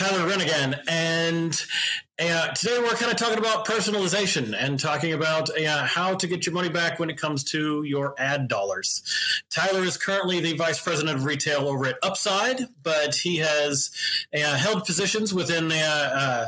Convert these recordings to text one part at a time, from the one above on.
Tyler Renaghan, and uh, today we're kind of talking about personalization and talking about uh, how to get your money back when it comes to your ad dollars. Tyler is currently the vice president of retail over at Upside, but he has uh, held positions within uh, uh,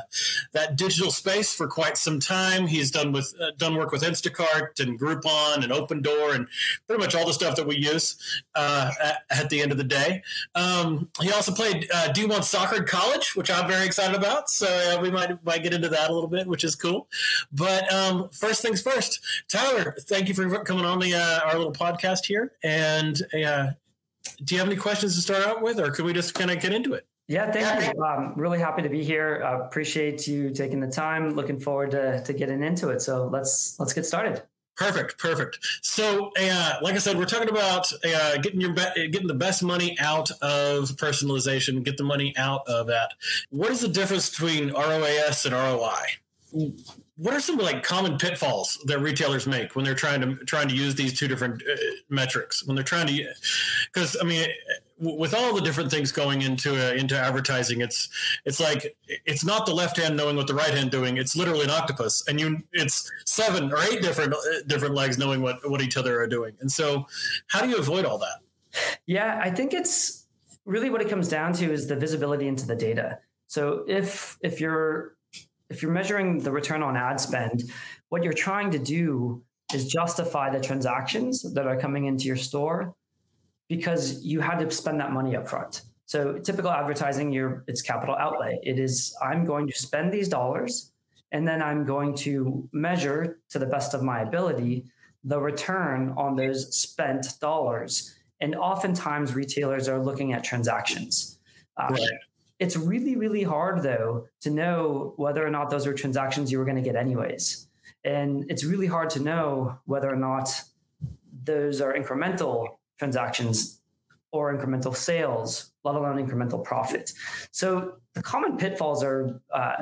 that digital space for quite some time. He's done with uh, done work with Instacart and Groupon and Opendoor and pretty much all the stuff that we use at, at, the end of the day. Um, he also played D1 soccer in college, which I'm very excited about. So we might might get into that a little bit, which is cool. But um, first things first, Tyler, thank you for coming on the uh, our little podcast here. And uh, do you have any questions to start out with, or could we just kind of get into it? Yeah, thank you. Um, really happy to be here. Uh, appreciate you taking the time. Looking forward to, to getting into it. So let's let's get started. Perfect, perfect. So, uh, like I said, we're talking about uh, getting your be- getting the best money out of personalization. Get the money out of that. What is the difference between ROAS and ROI? What are some like common pitfalls that retailers make when they're trying to trying to use these two different uh, metrics? When they're trying to, because I mean, with all the different things going into uh, into advertising, it's it's like it's not the left hand knowing what the right hand doing. It's literally an octopus, and you it's seven or eight different uh, different legs knowing what what each other are doing. And so, how do you avoid all that? Yeah, I think it's really what it comes down to is the visibility into the data. So if if you're if you're measuring the return on ad spend, what you're trying to do is justify the transactions that are coming into your store because you had to spend that money up front. So typical advertising, you're, it's capital outlay. It is, I'm going to spend these dollars and then I'm going to measure to the best of my ability the return on those spent dollars. And oftentimes retailers are looking at transactions. Uh, right. It's really, really hard though to know whether or not those are transactions you were going to get anyways. And it's really hard to know whether or not those are incremental transactions or incremental sales, let alone incremental profit. So the common pitfalls are uh,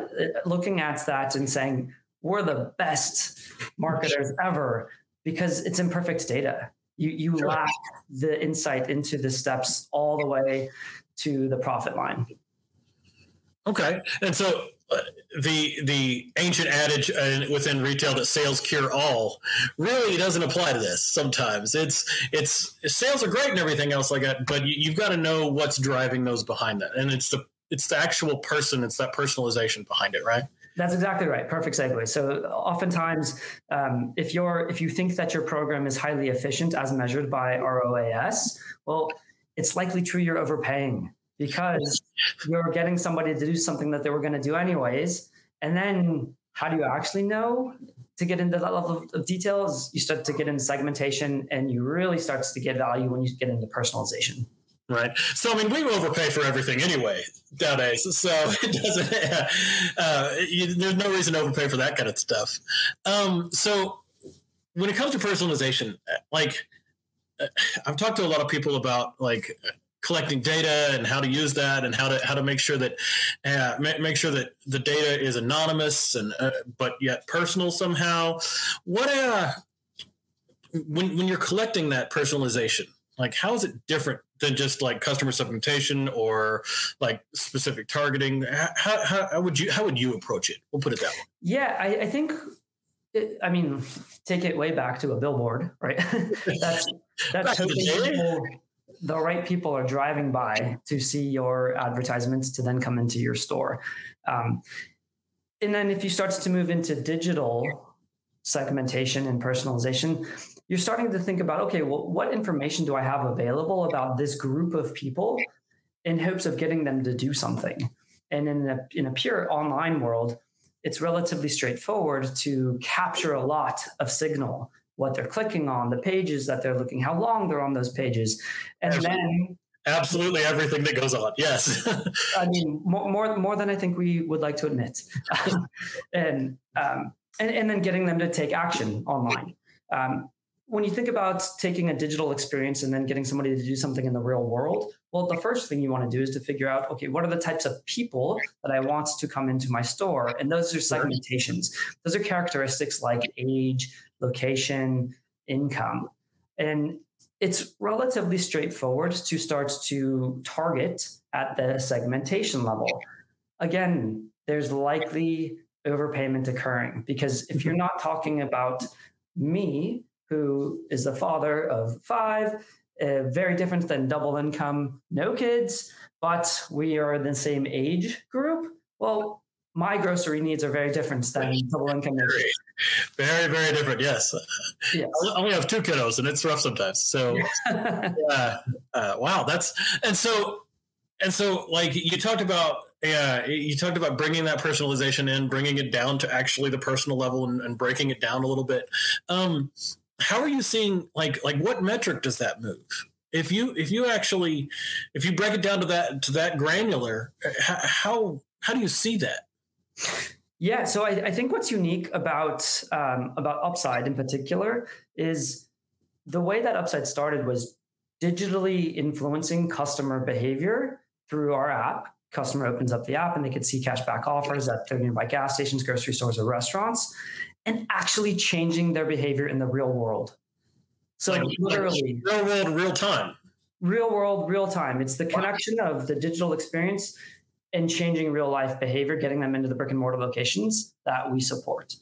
looking at that and saying, we're the best marketers ever because it's imperfect data. You, you sure. lack the insight into the steps all the way to the profit line. Okay. And so the the ancient adage uh, within retail that sales cure all really doesn't apply to this sometimes it's it's sales are great and everything else like that but you, have got to know what's driving those behind that and it's the it's the actual person it's that personalization behind it right that's exactly right. Perfect segue. So, oftentimes, um, if you're if you think that your program is highly efficient as measured by ROAS, well, it's likely true you're overpaying because you're getting somebody to do something that they were going to do anyways. And then how do you actually know to get into that level of details? You start to get into segmentation and you really starts to get value when you get into personalization. Right. So, I mean, we overpay for everything anyway nowadays. So it doesn't, uh, you, there's no reason to overpay for that kind of stuff. Um, so when it comes to personalization, like uh, I've talked to a lot of people about like collecting data and how to use that and how to how to make sure that uh, make sure that the data is anonymous and uh, but yet personal somehow. What uh when when you're collecting that personalization like how is it different than just like customer segmentation or like specific targeting? How, how, how would you how would you approach it? We'll put it that way. Yeah i, I think it, i mean take it way back to a billboard right? That's that's people the right people are driving by to see your advertisements to then come into your store. Um, and then if you start to move into digital segmentation and personalization, you're starting to think about okay, well, what information do I have available about this group of people in hopes of getting them to do something? And in a, in a pure online world, it's relatively straightforward to capture a lot of signal what they're clicking on, the pages that they're looking, how long they're on those pages, and then absolutely everything that goes on. Yes, I mean more, more more than I think we would like to admit, and um, and and then getting them to take action online. Um, when you think about taking a digital experience and then getting somebody to do something in the real world, well, the first thing you want to do is to figure out, okay, what are the types of people that I want to come into my store? And those are segmentations. Those are characteristics like age, location, income. And it's relatively straightforward to start to target at the segmentation level. Again, there's likely overpayment occurring because if you're not talking about me, who is the father of five, uh, very different than double income, no kids, but we are in the same age group. Well, my grocery needs are very different than double income. Very, very, very different. Yes. yes. I only have two kiddos, and it's rough sometimes. So, uh, uh, wow, that's and so and so like you talked about yeah you talked about bringing that personalization in bringing it down to actually the personal level and, and breaking it down a little bit um, how are you seeing like like what metric does that move if you if you actually if you break it down to that to that granular how how do you see that yeah so i, I think what's unique about um, about upside in particular is the way that upside started was digitally influencing customer behavior through our app customer opens up the app and they could see cashback offers at their nearby gas stations grocery stores or restaurants and actually changing their behavior in the real world. So like, literally real world, real time. Real world, real time. It's the connection of the digital experience and changing real life behavior, getting them into the brick and mortar locations that we support.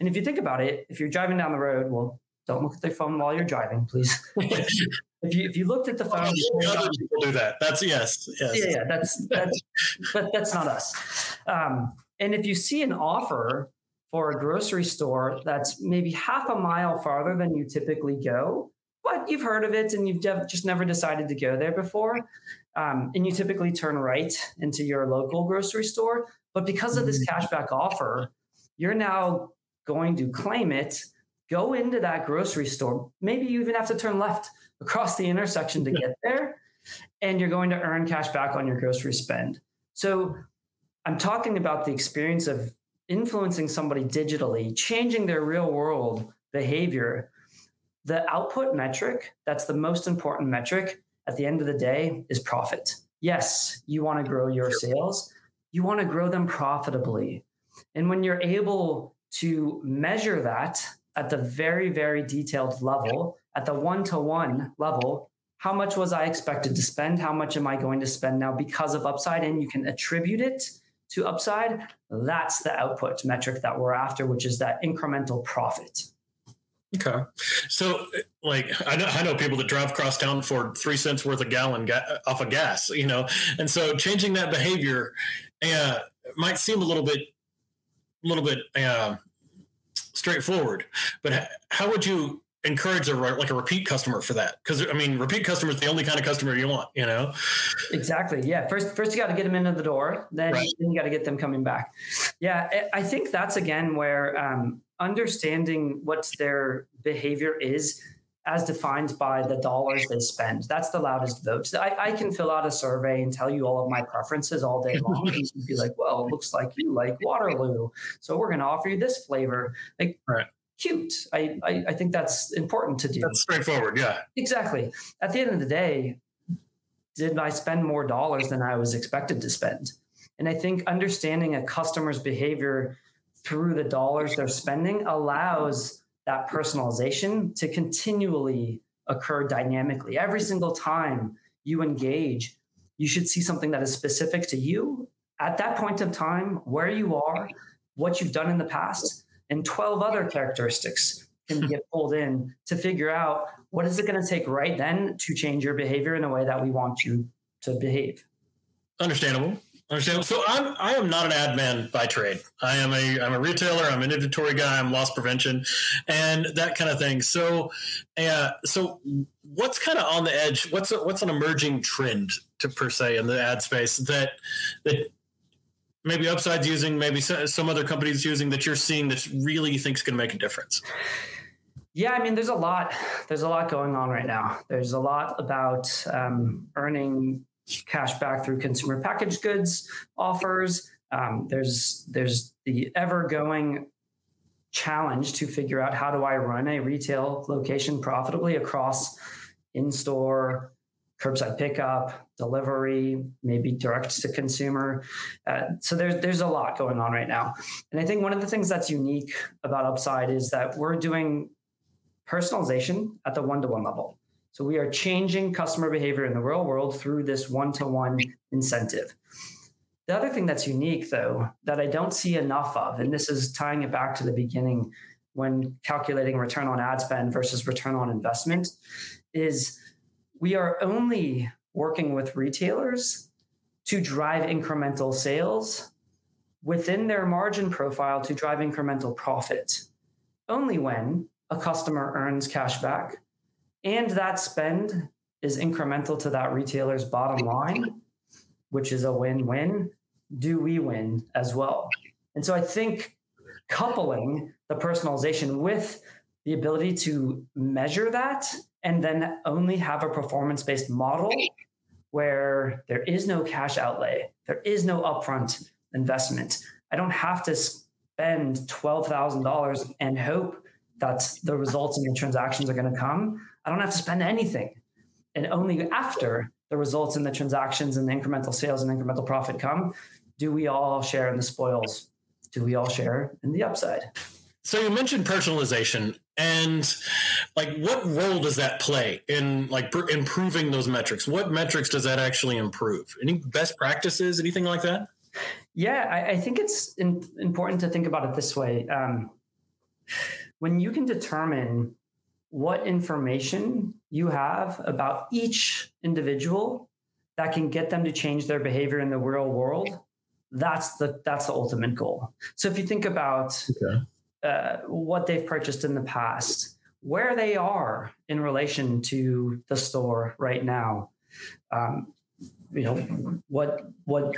And if you think about it, if you're driving down the road, well, don't look at their phone while you're driving, please. if you if you looked at the phone, other people do that. That's yes, yes. Yeah, yeah that's that's but that's not us. Um, and if you see an offer for a grocery store that's maybe half a mile farther than you typically go, but you've heard of it and you've just never decided to go there before. Um, and you typically turn right into your local grocery store. But because of this mm-hmm. cashback offer, you're now going to claim it, go into that grocery store. Maybe you even have to turn left across the intersection to get there, and you're going to earn cash back on your grocery spend. So I'm talking about the experience of influencing somebody digitally, changing their real world behavior, the output metric, that's the most important metric at the end of the day, is profit. Yes, you want to grow your sales, you want to grow them profitably. And when you're able to measure that at the very, very detailed level, at the one to one level, how much was I expected to spend? How much am I going to spend now because of upside? And you can attribute it to upside, that's the output metric that we're after, which is that incremental profit. Okay. So, like, I know, I know people that drive across town for three cents worth a gallon ga- off of gas, you know, and so changing that behavior uh, might seem a little bit, a little bit uh, straightforward, but how would you encourage a like a repeat customer for that? Because i mean repeat customer is the only kind of customer you want you know? Exactly yeah. First first you got to get them into the door then, right. then you got to get them coming back yeah i think that's again where um, understanding what their behavior is as defined by the dollars they spend that's the loudest vote I, I can fill out a survey and tell you all of my preferences all day long and you'd be like well it looks like you like waterloo so we're going to offer you this flavor like right cute. I, I, I think that's important to do. That's straightforward. Yeah. Exactly. At the end of the day, did I spend more dollars than I was expected to spend? And I think understanding a customer's behavior through the dollars they're spending allows that personalization to continually occur dynamically. Every single time you engage, you should see something that is specific to you at that point of time, where you are, what you've done in the past, and 12 other characteristics can get pulled in to figure out what is it going to take right then to change your behavior in a way that we want you to behave. Understandable. Understandable. So I'm I am not an ad man by trade. I am a I'm a retailer. I'm an inventory guy. I'm loss prevention, and that kind of thing. So, uh, so what's kind of on the edge? What's a, what's an emerging trend to per se in the ad space that that maybe Upside's using, maybe some other companies using that you're seeing that really you think is going to make a difference? Yeah, I mean, there's a lot. There's a lot going on right now. There's a lot about um, earning cash back through consumer packaged goods offers. Um, there's there's the ever going challenge to figure out how do I run a retail location profitably across in store, curbside pickup, delivery, maybe direct to consumer. Uh, so there's there's a lot going on right now, and I think one of the things that's unique about Upside is that we're doing personalization at the one to one level. So we are changing customer behavior in the real world through this one to one incentive. The other thing that's unique, though, that I don't see enough of, and this is tying it back to the beginning when calculating return on ad spend versus return on investment, is we are only working with retailers to drive incremental sales within their margin profile to drive incremental profit. Only when a customer earns cash back and that spend is incremental to that retailer's bottom line, which is a win win, do we win as well? And so I think coupling the personalization with the ability to measure that and then only have a performance based model where there is no cash outlay, there is no upfront investment. I don't have to spend $12,000 and hope that the results in the transactions are going to come. I don't have to spend anything. And only after the results in the transactions and the incremental sales and incremental profit come, do we all share in the spoils? Do we all share in the upside? So you mentioned personalization and like what role does that play in like pr- improving those metrics? What metrics does that actually improve? Any best practices, anything like that? Yeah, I, I think it's in, important to think about it this way. Um, when you can determine what information you have about each individual that can get them to change their behavior in the real world that's the that's the ultimate goal. So if you think about okay. uh, what they've purchased in the past where they are in relation to the store right now um, you know what what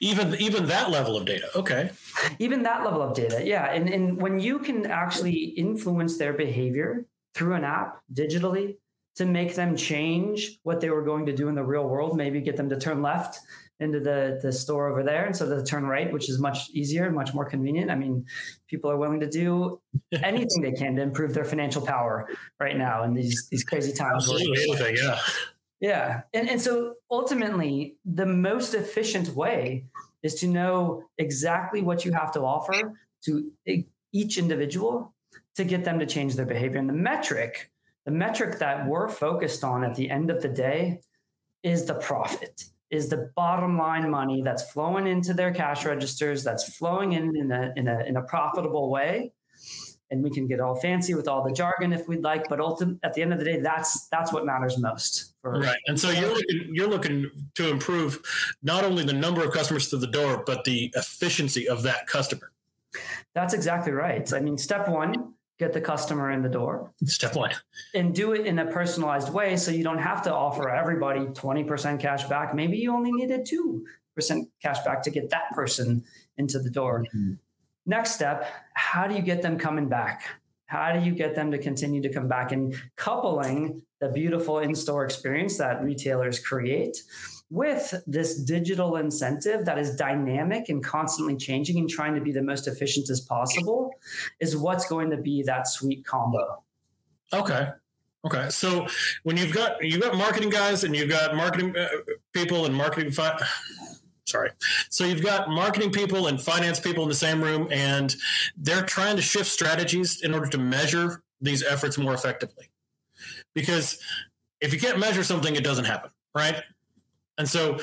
even even that level of data okay. Even that level of data yeah. And and when you can actually influence their behavior through an app digitally to make them change what they were going to do in the real world, maybe get them to turn left into the, the store over there instead of the turn right, which is much easier and much more convenient. I mean, people are willing to do anything they can to improve their financial power right now in these these crazy times. Absolutely, yeah. Yeah. And, and so ultimately, the most efficient way is to know exactly what you have to offer to each individual to get them to change their behavior. And the metric, the metric that we're focused on at the end of the day is the profit, is the bottom line money that's flowing into their cash registers, that's flowing in in a, in a, in a profitable way. And we can get all fancy with all the jargon if we'd like, but ultimately, at the end of the day, that's that's what matters most. For, right, and so you're looking you're looking to improve not only the number of customers to the door, but the efficiency of that customer. That's exactly right. I mean, step one get the customer in the door. Step one. And do it in a personalized way so you don't have to offer everybody 20% cash back. Maybe you only needed 2% cash back to get that person into the door. Mm-hmm. Next step, how do you get them coming back? How do you get them to continue to come back and coupling the beautiful in-store experience that retailers create with this digital incentive that is dynamic and constantly changing and trying to be the most efficient as possible is what's going to be that sweet combo. Okay. Okay. So when you've got you've got marketing guys and you've got marketing uh, people and marketing fi- sorry. So you've got marketing people and finance people in the same room and they're trying to shift strategies in order to measure these efforts more effectively. Because if you can't measure something it doesn't happen, right? And so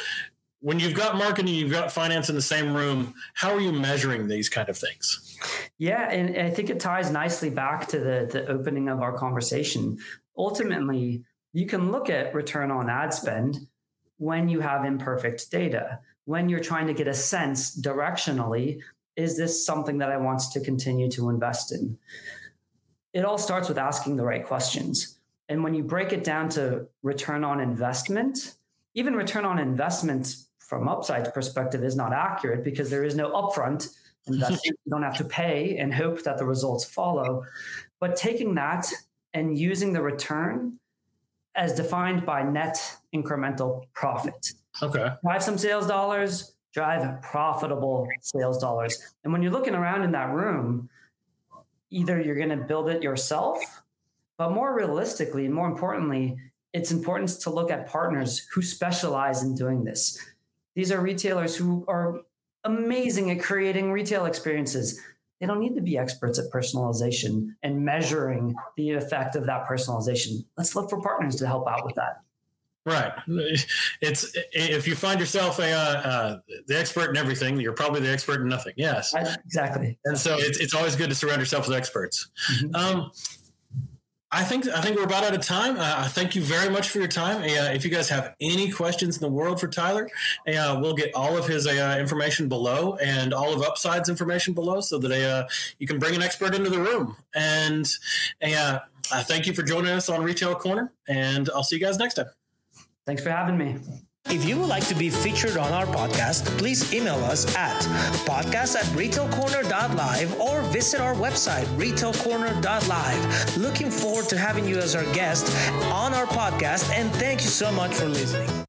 when you've got marketing, you've got finance in the same room, how are you measuring these kind of things? Yeah, and I think it ties nicely back to the, the opening of our conversation. Ultimately, you can look at return on ad spend when you have imperfect data, when you're trying to get a sense directionally, is this something that I want to continue to invest in? It all starts with asking the right questions. And when you break it down to return on investment, even return on investment from upside perspective is not accurate because there is no upfront investment. you don't have to pay and hope that the results follow. but taking that and using the return as defined by net incremental profit. Okay. Drive some sales dollars, drive profitable sales dollars. And when you're looking around in that room, either you're going to build it yourself, but more realistically, more importantly, it's important to look at partners who specialize in doing this. These are retailers who are amazing at creating retail experiences. They don't need to be experts at personalization and measuring the effect of that personalization. Let's look for partners to help out with that. Right. It's if you find yourself a uh, uh, the expert in everything, you're probably the expert in nothing. Yes, exactly. And so it's, it's always good to surround yourself with experts. Mm-hmm. Um, I think I think we're about out of time. Uh, thank you very much for your time. Uh, if you guys have any questions in the world for Tyler, uh, we'll get all of his uh, information below and all of Upside's information below, so that uh, you can bring an expert into the room. And uh, thank you for joining us on Retail Corner, and I'll see you guys next time. Thanks for having me. If you would like to be featured on our podcast, please email us at podcast at retailcorner.live or visit our website, retailcorner.live. Looking forward to having you as our guest on our podcast, and thank you so much for listening.